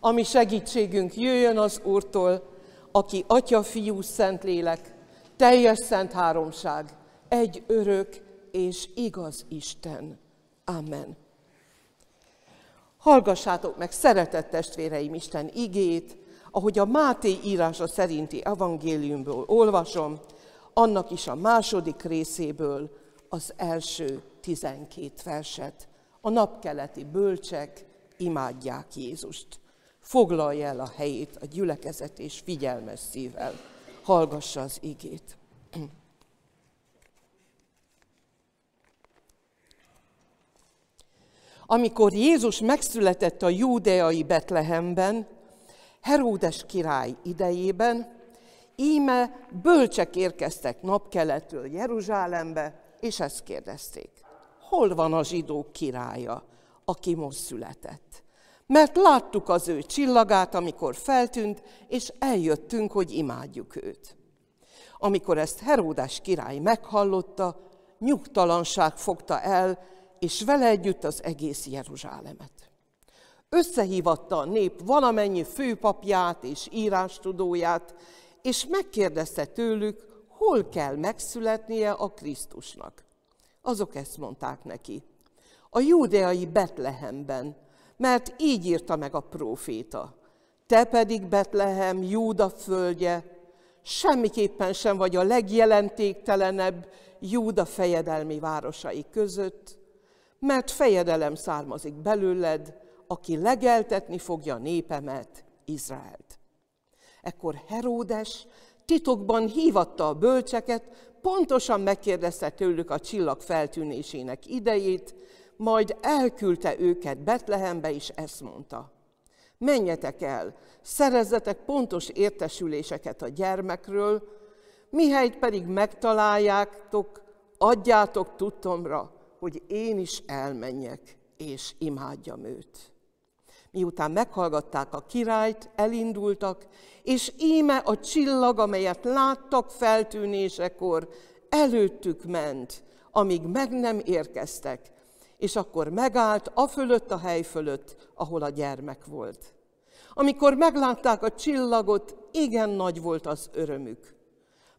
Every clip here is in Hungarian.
Ami segítségünk jöjjön az Úrtól, aki Atya, Fiú, Szentlélek, teljes szent háromság, egy örök és igaz Isten. Amen. Hallgassátok meg, szeretett testvéreim, Isten igét, ahogy a Máté írása szerinti evangéliumból olvasom, annak is a második részéből az első tizenkét verset. A napkeleti bölcsek imádják Jézust. Foglalja el a helyét a gyülekezet és figyelmes szívvel. Hallgassa az igét. Amikor Jézus megszületett a júdeai Betlehemben, Heródes király idejében, íme bölcsek érkeztek napkeletről Jeruzsálembe, és ezt kérdezték. Hol van a zsidók királya, aki most született? Mert láttuk az ő csillagát, amikor feltűnt, és eljöttünk, hogy imádjuk őt. Amikor ezt Heródás király meghallotta, nyugtalanság fogta el, és vele együtt az egész Jeruzsálemet. Összehívatta a nép valamennyi főpapját és írástudóját, és megkérdezte tőlük, hol kell megszületnie a Krisztusnak. Azok ezt mondták neki. A júdeai Betlehemben, mert így írta meg a próféta. Te pedig Betlehem, Júda földje, semmiképpen sem vagy a legjelentéktelenebb Júda fejedelmi városai között, mert fejedelem származik belőled, aki legeltetni fogja népemet, Izraelt. Ekkor Heródes titokban hívatta a bölcseket, pontosan megkérdezte tőlük a csillag feltűnésének idejét, majd elküldte őket Betlehembe, és ezt mondta. Menjetek el, szerezzetek pontos értesüléseket a gyermekről, mihelyt pedig megtaláljátok, adjátok tudtomra, hogy én is elmenjek, és imádjam őt. Miután meghallgatták a királyt, elindultak, és íme a csillag, amelyet láttak feltűnésekor, előttük ment, amíg meg nem érkeztek, és akkor megállt a fölött a hely fölött, ahol a gyermek volt. Amikor meglátták a csillagot, igen nagy volt az örömük.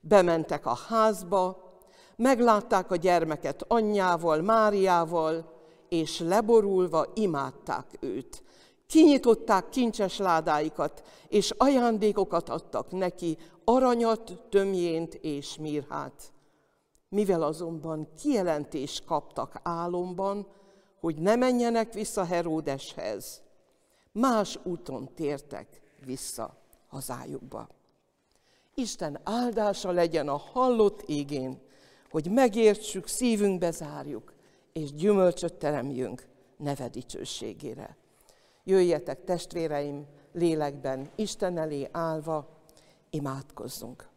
Bementek a házba, meglátták a gyermeket anyjával, Máriával, és leborulva imádták őt. Kinyitották kincses ládáikat, és ajándékokat adtak neki, aranyat, tömjént és mirhát. Mivel azonban kijelentést kaptak álomban, hogy ne menjenek vissza Heródeshez, más úton tértek vissza hazájukba. Isten áldása legyen a hallott égén, hogy megértsük, szívünkbe zárjuk, és gyümölcsöt teremjünk neve dicsőségére. Jöjjetek testvéreim lélekben, Isten elé állva, imádkozzunk.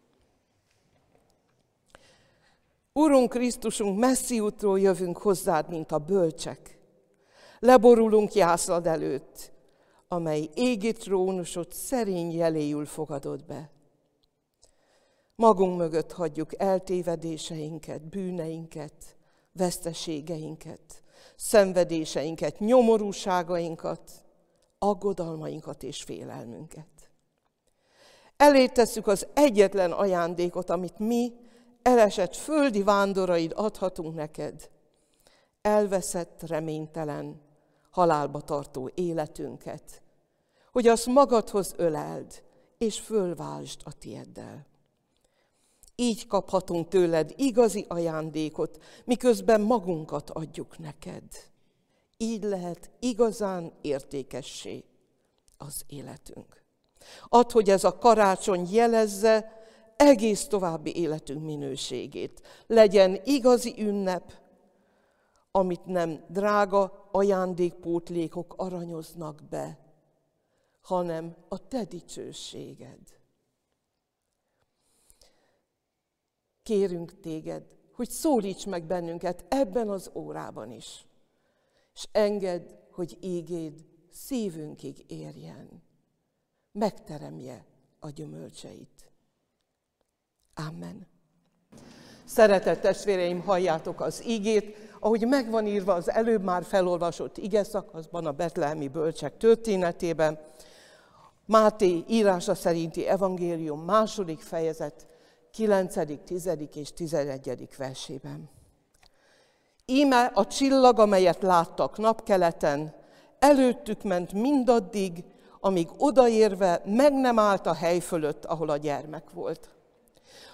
Urunk Krisztusunk, messzi útról jövünk hozzád, mint a bölcsek. Leborulunk jászlad előtt, amely égi trónusot szerény jeléül fogadod be. Magunk mögött hagyjuk eltévedéseinket, bűneinket, veszteségeinket, szenvedéseinket, nyomorúságainkat, aggodalmainkat és félelmünket. Elé tesszük az egyetlen ajándékot, amit mi, elesett földi vándoraid adhatunk neked. Elveszett, reménytelen, halálba tartó életünket, hogy azt magadhoz öleld, és fölváltsd a tieddel. Így kaphatunk tőled igazi ajándékot, miközben magunkat adjuk neked. Így lehet igazán értékessé az életünk. Add, hogy ez a karácsony jelezze egész további életünk minőségét. Legyen igazi ünnep, amit nem drága ajándékpótlékok aranyoznak be, hanem a te dicsőséged. kérünk téged, hogy szólíts meg bennünket ebben az órában is, és engedd, hogy ígéd szívünkig érjen, megteremje a gyümölcseit. Amen. Szeretett testvéreim, halljátok az ígét, ahogy megvan írva az előbb már felolvasott ige szakaszban, a betlehemi bölcsek történetében, Máté írása szerinti evangélium második fejezet 9., 10. és 11. versében. Íme a csillag, amelyet láttak napkeleten, előttük ment mindaddig, amíg odaérve meg nem állt a hely fölött, ahol a gyermek volt.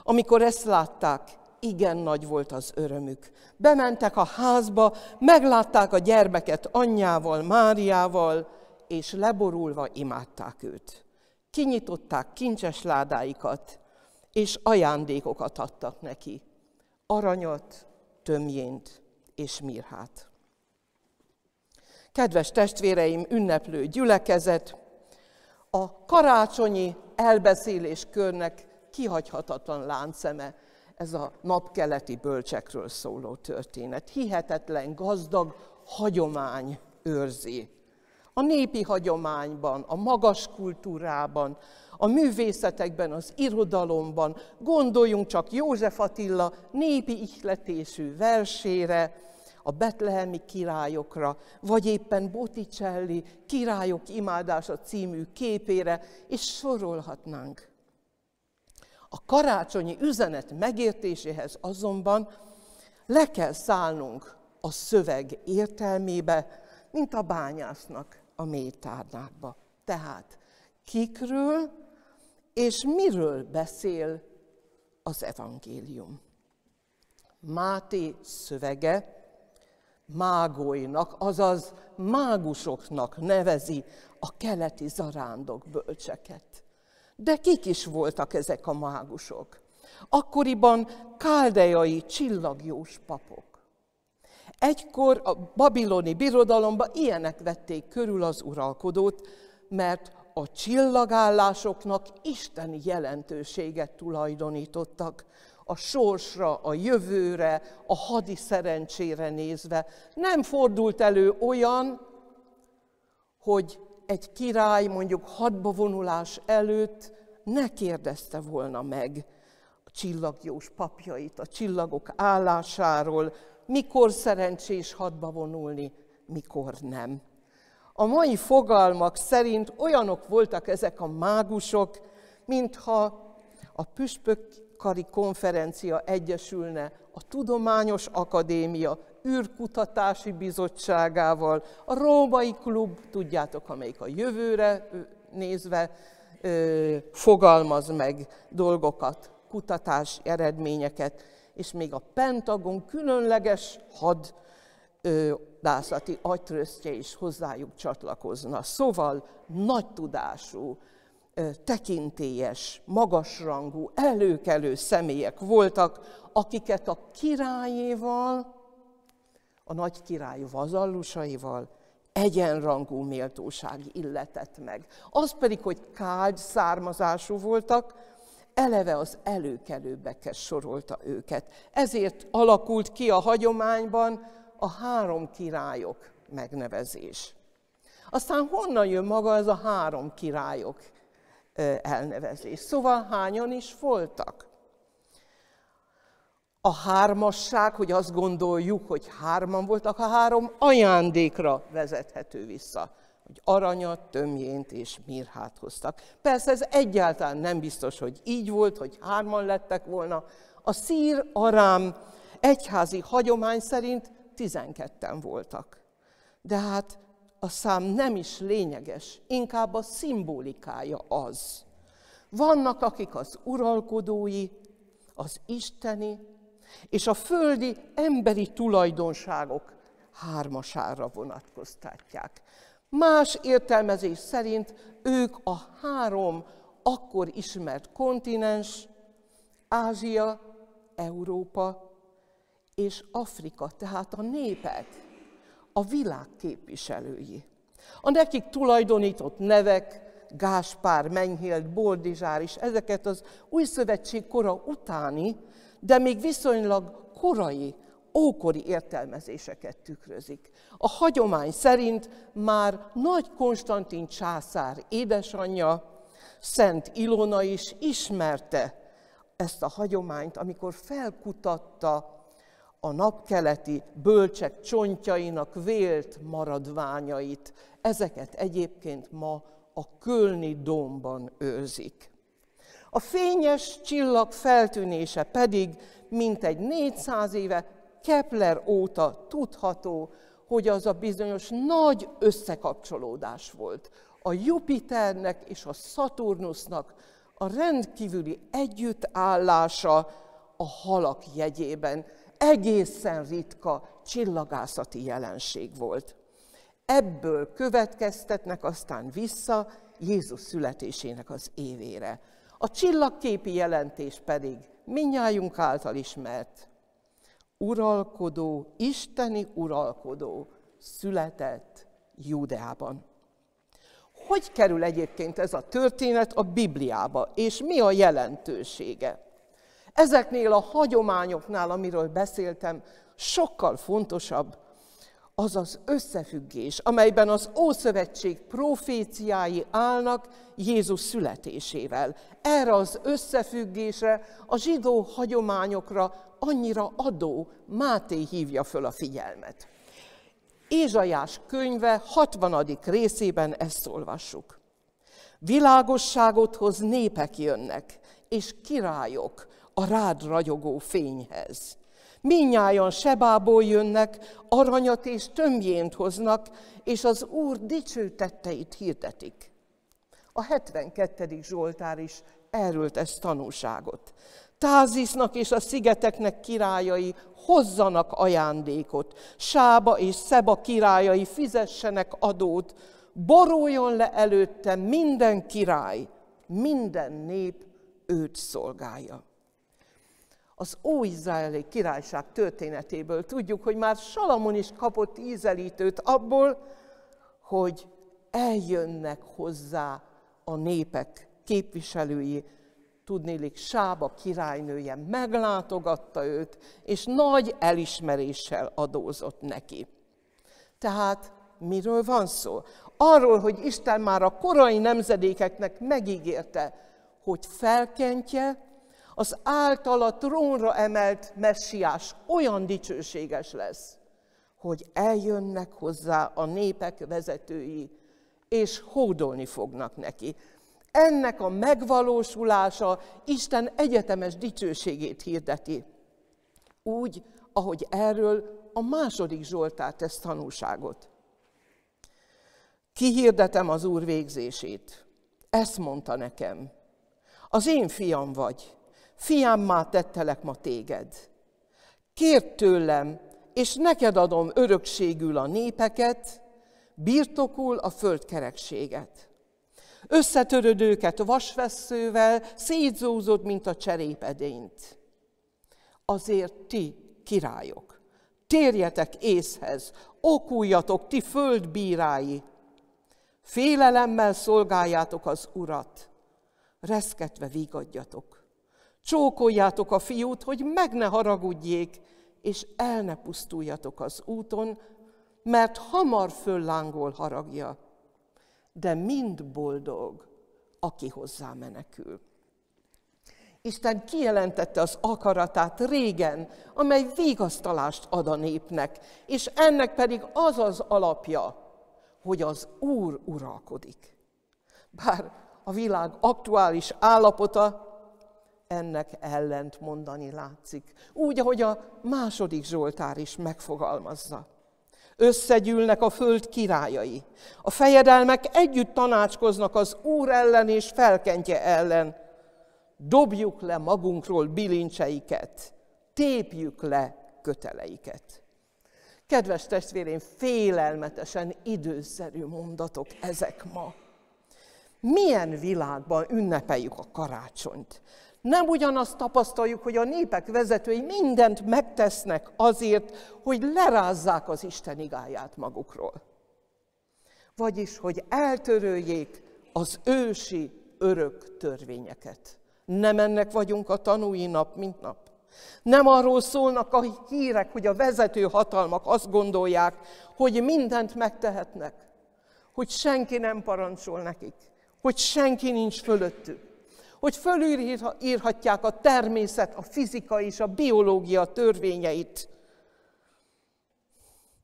Amikor ezt látták, igen nagy volt az örömük. Bementek a házba, meglátták a gyermeket anyjával, Máriával, és leborulva imádták őt. Kinyitották kincses ládáikat, és ajándékokat adtak neki. Aranyat, tömjént és mirhát. Kedves testvéreim, ünneplő gyülekezet, a karácsonyi elbeszélés körnek kihagyhatatlan lánceme ez a napkeleti bölcsekről szóló történet. Hihetetlen gazdag hagyomány őrzi. A népi hagyományban, a magas kultúrában, a művészetekben, az irodalomban, gondoljunk csak József Attila népi ihletésű versére, a betlehemi királyokra, vagy éppen Botticelli Királyok imádása című képére, és sorolhatnánk. A karácsonyi üzenet megértéséhez azonban le kell szállnunk a szöveg értelmébe, mint a bányásznak a mélytárnákba. Tehát kikről és miről beszél az evangélium. Máté szövege mágóinak, azaz mágusoknak nevezi a keleti zarándok bölcseket. De kik is voltak ezek a mágusok? Akkoriban káldeai csillagjós papok. Egykor a babiloni birodalomban ilyenek vették körül az uralkodót, mert a csillagállásoknak isteni jelentőséget tulajdonítottak a sorsra, a jövőre, a hadi szerencsére nézve. Nem fordult elő olyan, hogy egy király mondjuk hadba vonulás előtt ne kérdezte volna meg a csillagjós papjait, a csillagok állásáról, mikor szerencsés hadba vonulni, mikor nem. A mai fogalmak szerint olyanok voltak ezek a mágusok, mintha a püspökkari konferencia egyesülne a Tudományos Akadémia űrkutatási bizottságával, a Római Klub, tudjátok, amelyik a jövőre nézve fogalmaz meg dolgokat, kutatási eredményeket, és még a Pentagon különleges had dászati agytröztje is hozzájuk csatlakozna. Szóval nagy tudású, tekintélyes, magasrangú, előkelő személyek voltak, akiket a királyéval, a nagy király vazallusaival egyenrangú méltóság illetett meg. Az pedig, hogy kágy származású voltak, eleve az előkelőbbekhez sorolta őket. Ezért alakult ki a hagyományban a három királyok megnevezés. Aztán honnan jön maga ez a három királyok elnevezés? Szóval hányan is voltak? A hármasság, hogy azt gondoljuk, hogy hárman voltak, a három ajándékra vezethető vissza hogy aranyat, tömjént és mirhát hoztak. Persze ez egyáltalán nem biztos, hogy így volt, hogy hárman lettek volna. A szír arám egyházi hagyomány szerint 12-en voltak. De hát a szám nem is lényeges, inkább a szimbolikája az. Vannak, akik az uralkodói, az isteni és a földi emberi tulajdonságok hármasára vonatkoztatják. Más értelmezés szerint ők a három akkor ismert kontinens, Ázsia, Európa és Afrika, tehát a népek, a világ képviselői. A nekik tulajdonított nevek, Gáspár, Menyhélt, Boldizsár is, ezeket az új szövetség kora utáni, de még viszonylag korai ókori értelmezéseket tükrözik. A hagyomány szerint már Nagy Konstantin császár édesanyja, Szent Ilona is ismerte ezt a hagyományt, amikor felkutatta a napkeleti bölcsek csontjainak vélt maradványait. Ezeket egyébként ma a Kölni dómban őrzik. A fényes csillag feltűnése pedig mintegy 400 éve Kepler óta tudható, hogy az a bizonyos nagy összekapcsolódás volt a Jupiternek és a Saturnusnak a rendkívüli együttállása a halak jegyében egészen ritka csillagászati jelenség volt. Ebből következtetnek aztán vissza Jézus születésének az évére. A csillagképi jelentés pedig minnyájunk által ismert. Uralkodó, isteni uralkodó született Júdeában. Hogy kerül egyébként ez a történet a Bibliába, és mi a jelentősége? Ezeknél a hagyományoknál, amiről beszéltem, sokkal fontosabb az az összefüggés, amelyben az Ószövetség proféciái állnak Jézus születésével. Erre az összefüggésre, a zsidó hagyományokra annyira adó Máté hívja föl a figyelmet. Ézsajás könyve 60. részében ezt olvassuk. Világosságot hoz népek jönnek, és királyok a rád ragyogó fényhez. Minnyájan Sebából jönnek, aranyat és tömbjént hoznak, és az Úr dicső tetteit hirdetik. A 72. Zsoltár is erről tesz tanúságot. Tázisznak és a szigeteknek királyai hozzanak ajándékot, Sába és Szeba királyai fizessenek adót, boruljon le előtte minden király, minden nép őt szolgálja. Az óizraeli királyság történetéből tudjuk, hogy már Salamon is kapott ízelítőt abból, hogy eljönnek hozzá a népek képviselői, tudnélik Sába királynője meglátogatta őt, és nagy elismeréssel adózott neki. Tehát miről van szó? Arról, hogy Isten már a korai nemzedékeknek megígérte, hogy felkentje, az általa trónra emelt messiás olyan dicsőséges lesz, hogy eljönnek hozzá a népek vezetői, és hódolni fognak neki ennek a megvalósulása Isten egyetemes dicsőségét hirdeti. Úgy, ahogy erről a második Zsoltár tesz tanúságot. Kihirdetem az Úr végzését. Ezt mondta nekem. Az én fiam vagy, fiámmá tettelek ma téged. Kért tőlem, és neked adom örökségül a népeket, birtokul a földkerekséget. Összetöröd őket vasvesszővel, szétzúzod, mint a cserépedényt. Azért ti, királyok, térjetek észhez, okuljatok ti földbírái, félelemmel szolgáljátok az urat, reszketve vigadjatok. Csókoljátok a fiút, hogy meg ne haragudjék, és el ne pusztuljatok az úton, mert hamar föllángol haragja de mind boldog, aki hozzá menekül. Isten kijelentette az akaratát régen, amely vigasztalást ad a népnek, és ennek pedig az az alapja, hogy az Úr uralkodik. Bár a világ aktuális állapota ennek ellent mondani látszik, úgy, ahogy a második Zsoltár is megfogalmazza. Összegyűlnek a föld királyai. A fejedelmek együtt tanácskoznak az Úr ellen és felkentje ellen. Dobjuk le magunkról bilincseiket, tépjük le köteleiket. Kedves testvérém, félelmetesen időszerű mondatok ezek ma. Milyen világban ünnepeljük a karácsonyt? Nem ugyanazt tapasztaljuk, hogy a népek vezetői mindent megtesznek azért, hogy lerázzák az Isten igáját magukról. Vagyis, hogy eltöröljék az ősi örök törvényeket. Nem ennek vagyunk a tanúi nap, mint nap. Nem arról szólnak a hírek, hogy a vezető hatalmak azt gondolják, hogy mindent megtehetnek, hogy senki nem parancsol nekik, hogy senki nincs fölöttük hogy fölírhatják a természet, a fizika és a biológia törvényeit.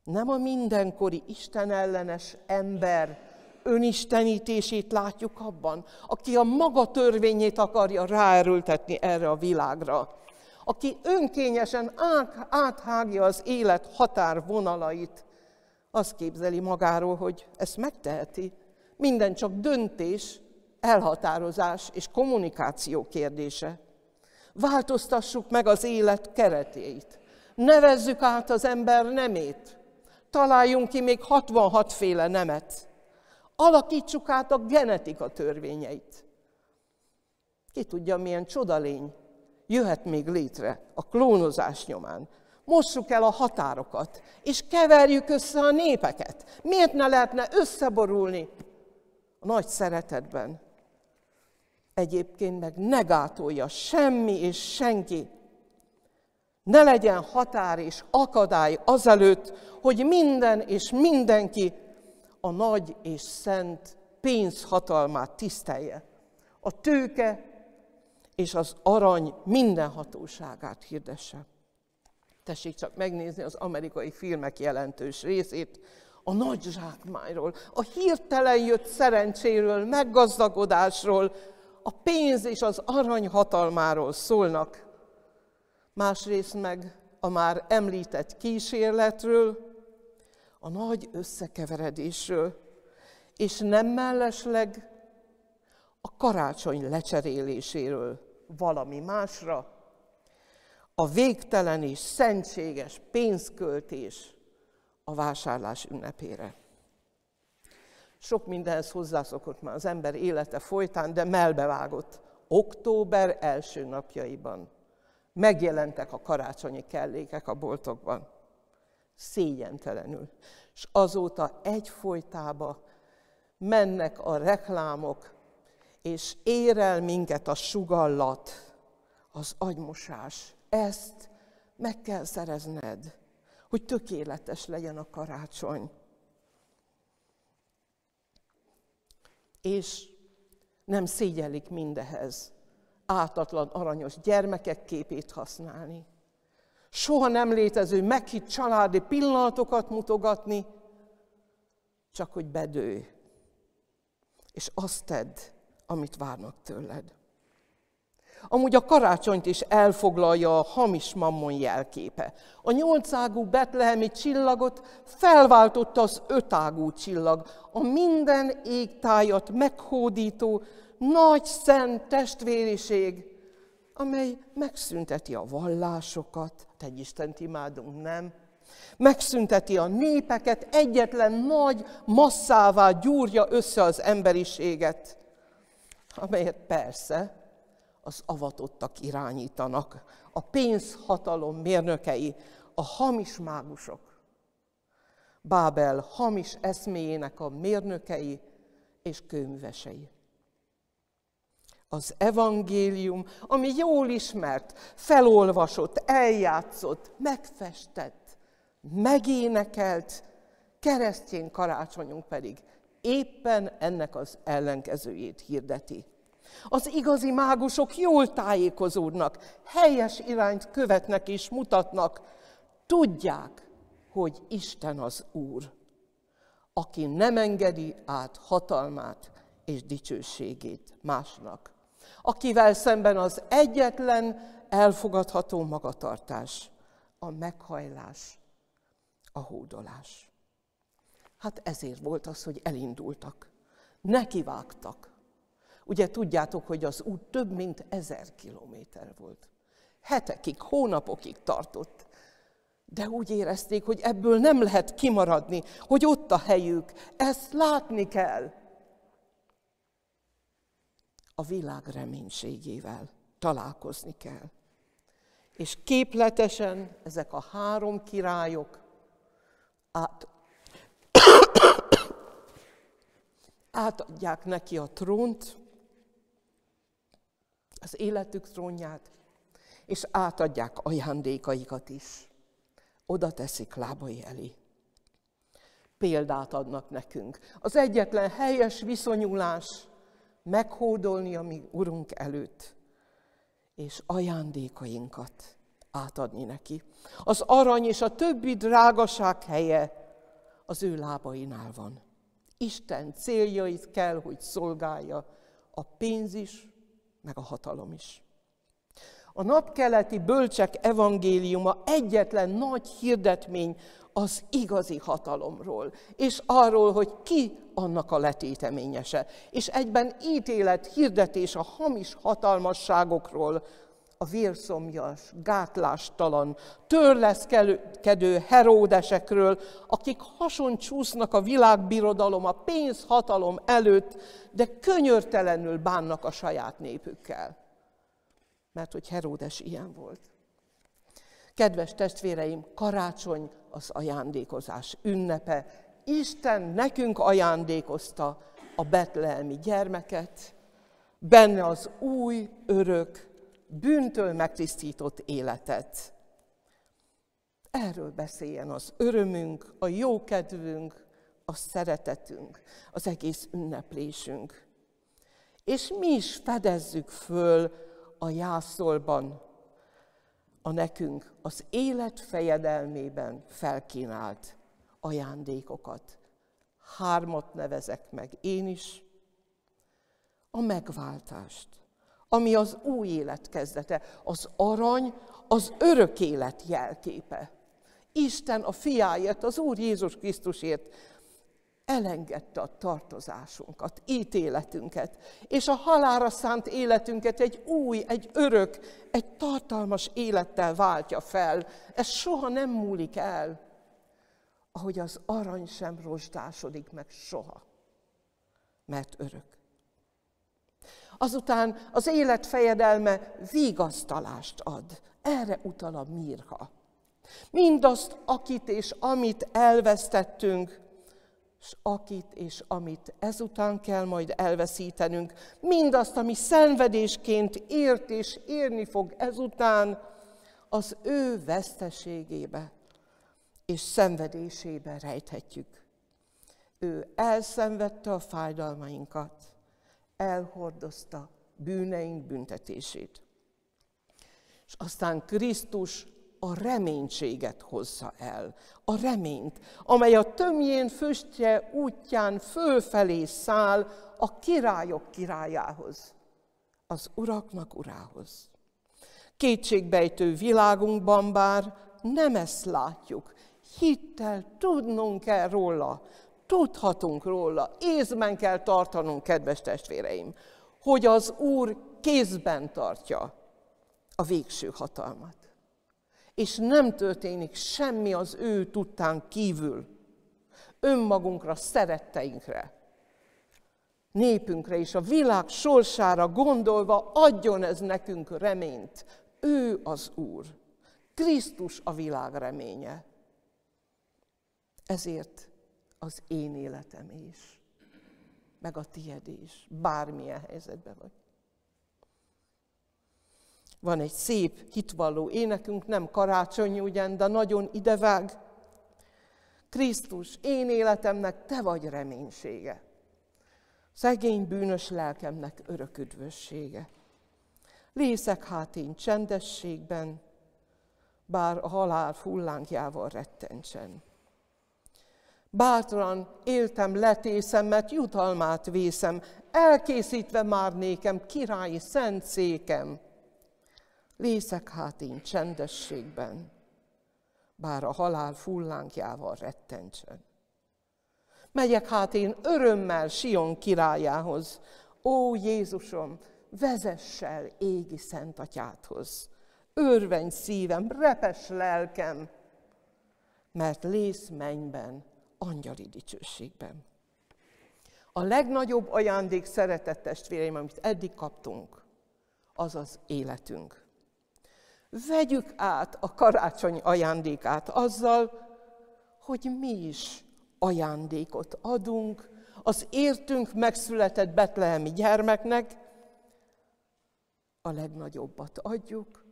Nem a mindenkori Isten ellenes ember önistenítését látjuk abban, aki a maga törvényét akarja ráerőltetni erre a világra, aki önkényesen áthágja az élet határvonalait, azt képzeli magáról, hogy ezt megteheti. Minden csak döntés, elhatározás és kommunikáció kérdése. Változtassuk meg az élet keretét. Nevezzük át az ember nemét. Találjunk ki még 66 féle nemet. Alakítsuk át a genetika törvényeit. Ki tudja, milyen csodalény jöhet még létre a klónozás nyomán. Mossuk el a határokat, és keverjük össze a népeket. Miért ne lehetne összeborulni a nagy szeretetben? Egyébként meg negátolja semmi és senki. Ne legyen határ és akadály azelőtt, hogy minden és mindenki a nagy és szent pénzhatalmát tisztelje. A tőke és az arany minden hatóságát hirdesse. Tessék csak megnézni az amerikai filmek jelentős részét, a nagy zsákmányról, a hirtelen jött szerencséről, meggazdagodásról, a pénz és az arany hatalmáról szólnak. Másrészt meg a már említett kísérletről, a nagy összekeveredésről, és nem mellesleg a karácsony lecseréléséről valami másra, a végtelen és szentséges pénzköltés a vásárlás ünnepére. Sok mindenhez hozzászokott már az ember élete folytán, de melbevágott. Október első napjaiban megjelentek a karácsonyi kellékek a boltokban. Szégyentelenül. És azóta egyfolytába mennek a reklámok, és ér el minket a sugallat, az agymosás. Ezt meg kell szerezned, hogy tökéletes legyen a karácsony. És nem szégyelik mindehez átatlan aranyos gyermekek képét használni. Soha nem létező meghitt családi pillanatokat mutogatni, csak hogy bedőj. És azt tedd, amit várnak tőled. Amúgy a karácsonyt is elfoglalja a hamis mammon jelképe. A nyolcágú betlehemi csillagot felváltotta az ötágú csillag, a minden égtájat meghódító, nagy szent testvériség, amely megszünteti a vallásokat, egy Istent imádunk, nem? Megszünteti a népeket, egyetlen nagy masszává gyúrja össze az emberiséget, amelyet persze az avatottak irányítanak, a pénzhatalom mérnökei, a hamis mágusok. Bábel hamis eszméjének a mérnökei és kőművesei. Az evangélium, ami jól ismert, felolvasott, eljátszott, megfestett, megénekelt, keresztény karácsonyunk pedig éppen ennek az ellenkezőjét hirdeti. Az igazi mágusok jól tájékozódnak, helyes irányt követnek és mutatnak, tudják, hogy Isten az Úr, aki nem engedi át hatalmát és dicsőségét másnak, akivel szemben az egyetlen elfogadható magatartás, a meghajlás, a hódolás. Hát ezért volt az, hogy elindultak. Nekivágtak. Ugye tudjátok, hogy az út több mint ezer kilométer volt. Hetekig, hónapokig tartott. De úgy érezték, hogy ebből nem lehet kimaradni, hogy ott a helyük. Ezt látni kell. A világ reménységével találkozni kell. És képletesen ezek a három királyok át, átadják neki a trónt, az életük trónját, és átadják ajándékaikat is. Oda teszik lábai elé. Példát adnak nekünk. Az egyetlen helyes viszonyulás meghódolni a mi Urunk előtt, és ajándékainkat átadni neki. Az arany és a többi drágaság helye az ő lábainál van. Isten céljait kell, hogy szolgálja a pénz is, meg a hatalom is. A napkeleti bölcsek evangéliuma egyetlen nagy hirdetmény az igazi hatalomról, és arról, hogy ki annak a letéteményese, és egyben ítélet, hirdetés a hamis hatalmasságokról, a vérszomjas, gátlástalan, törleszkedő heródesekről, akik hason csúsznak a világbirodalom, a pénzhatalom előtt, de könyörtelenül bánnak a saját népükkel. Mert hogy Heródes ilyen volt. Kedves testvéreim, karácsony az ajándékozás ünnepe. Isten nekünk ajándékozta a betlehemi gyermeket, benne az új, örök, bűntől megtisztított életet. Erről beszéljen az örömünk, a jókedvünk, a szeretetünk, az egész ünneplésünk. És mi is fedezzük föl a jászolban a nekünk az élet fejedelmében felkínált ajándékokat. Hármat nevezek meg én is, a megváltást, ami az új élet kezdete, az arany, az örök élet jelképe. Isten a fiáért, az Úr Jézus Krisztusért elengedte a tartozásunkat, ítéletünket, és a halára szánt életünket egy új, egy örök, egy tartalmas élettel váltja fel. Ez soha nem múlik el, ahogy az arany sem rozsdásodik meg soha, mert örök. Azután az élet fejedelme vigasztalást ad. Erre utal a mirha. Mindazt, akit és amit elvesztettünk, és akit és amit ezután kell majd elveszítenünk, mindazt, ami szenvedésként ért és érni fog ezután, az ő veszteségébe és szenvedésébe rejthetjük. Ő elszenvedte a fájdalmainkat, elhordozta bűneink büntetését. És aztán Krisztus a reménységet hozza el. A reményt, amely a tömjén füstje útján fölfelé száll a királyok királyához, az uraknak urához. Kétségbejtő világunkban bár nem ezt látjuk, hittel tudnunk kell róla, tudhatunk róla, észben kell tartanunk, kedves testvéreim, hogy az Úr kézben tartja a végső hatalmat. És nem történik semmi az ő tudtán kívül, önmagunkra, szeretteinkre, népünkre és a világ sorsára gondolva adjon ez nekünk reményt. Ő az Úr. Krisztus a világ reménye. Ezért az én életem is, meg a tied is, bármilyen helyzetben vagy. Van egy szép, hitvalló énekünk, nem karácsonyi ugyan, de nagyon idevág. Krisztus, én életemnek te vagy reménysége. Szegény bűnös lelkemnek örök üdvössége. Lészek hát én csendességben, bár a halál fullánkjával rettentsen. Bátran éltem letészemet, jutalmát vészem, elkészítve már nékem királyi szent székem. Lészek hát én csendességben, bár a halál fullánkjával rettentsen. Megyek hát én örömmel Sion királyához, ó Jézusom, vezess el égi szent atyádhoz. Örvenj szívem, repes lelkem, mert lész mennyben, angyali dicsőségben. A legnagyobb ajándék, szeretett testvéreim, amit eddig kaptunk, az az életünk. Vegyük át a karácsony ajándékát azzal, hogy mi is ajándékot adunk az értünk megszületett betlehemi gyermeknek, a legnagyobbat adjuk,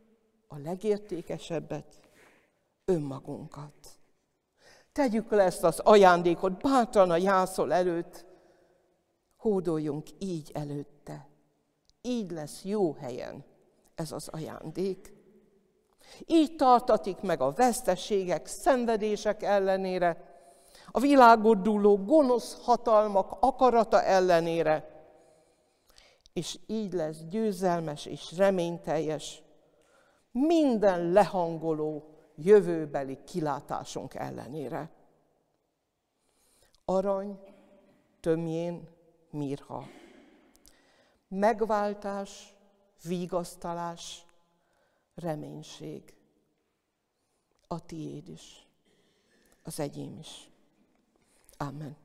a legértékesebbet, önmagunkat. Tegyük le ezt az ajándékot bátran a jászol előtt, hódoljunk így előtte. Így lesz jó helyen ez az ajándék. Így tartatik meg a veszteségek, szenvedések ellenére, a világot dúló gonosz hatalmak akarata ellenére, és így lesz győzelmes és reményteljes minden lehangoló jövőbeli kilátásunk ellenére. Arany, tömjén, mirha. Megváltás, vigasztalás, reménység. A tiéd is, az enyém is. Amen.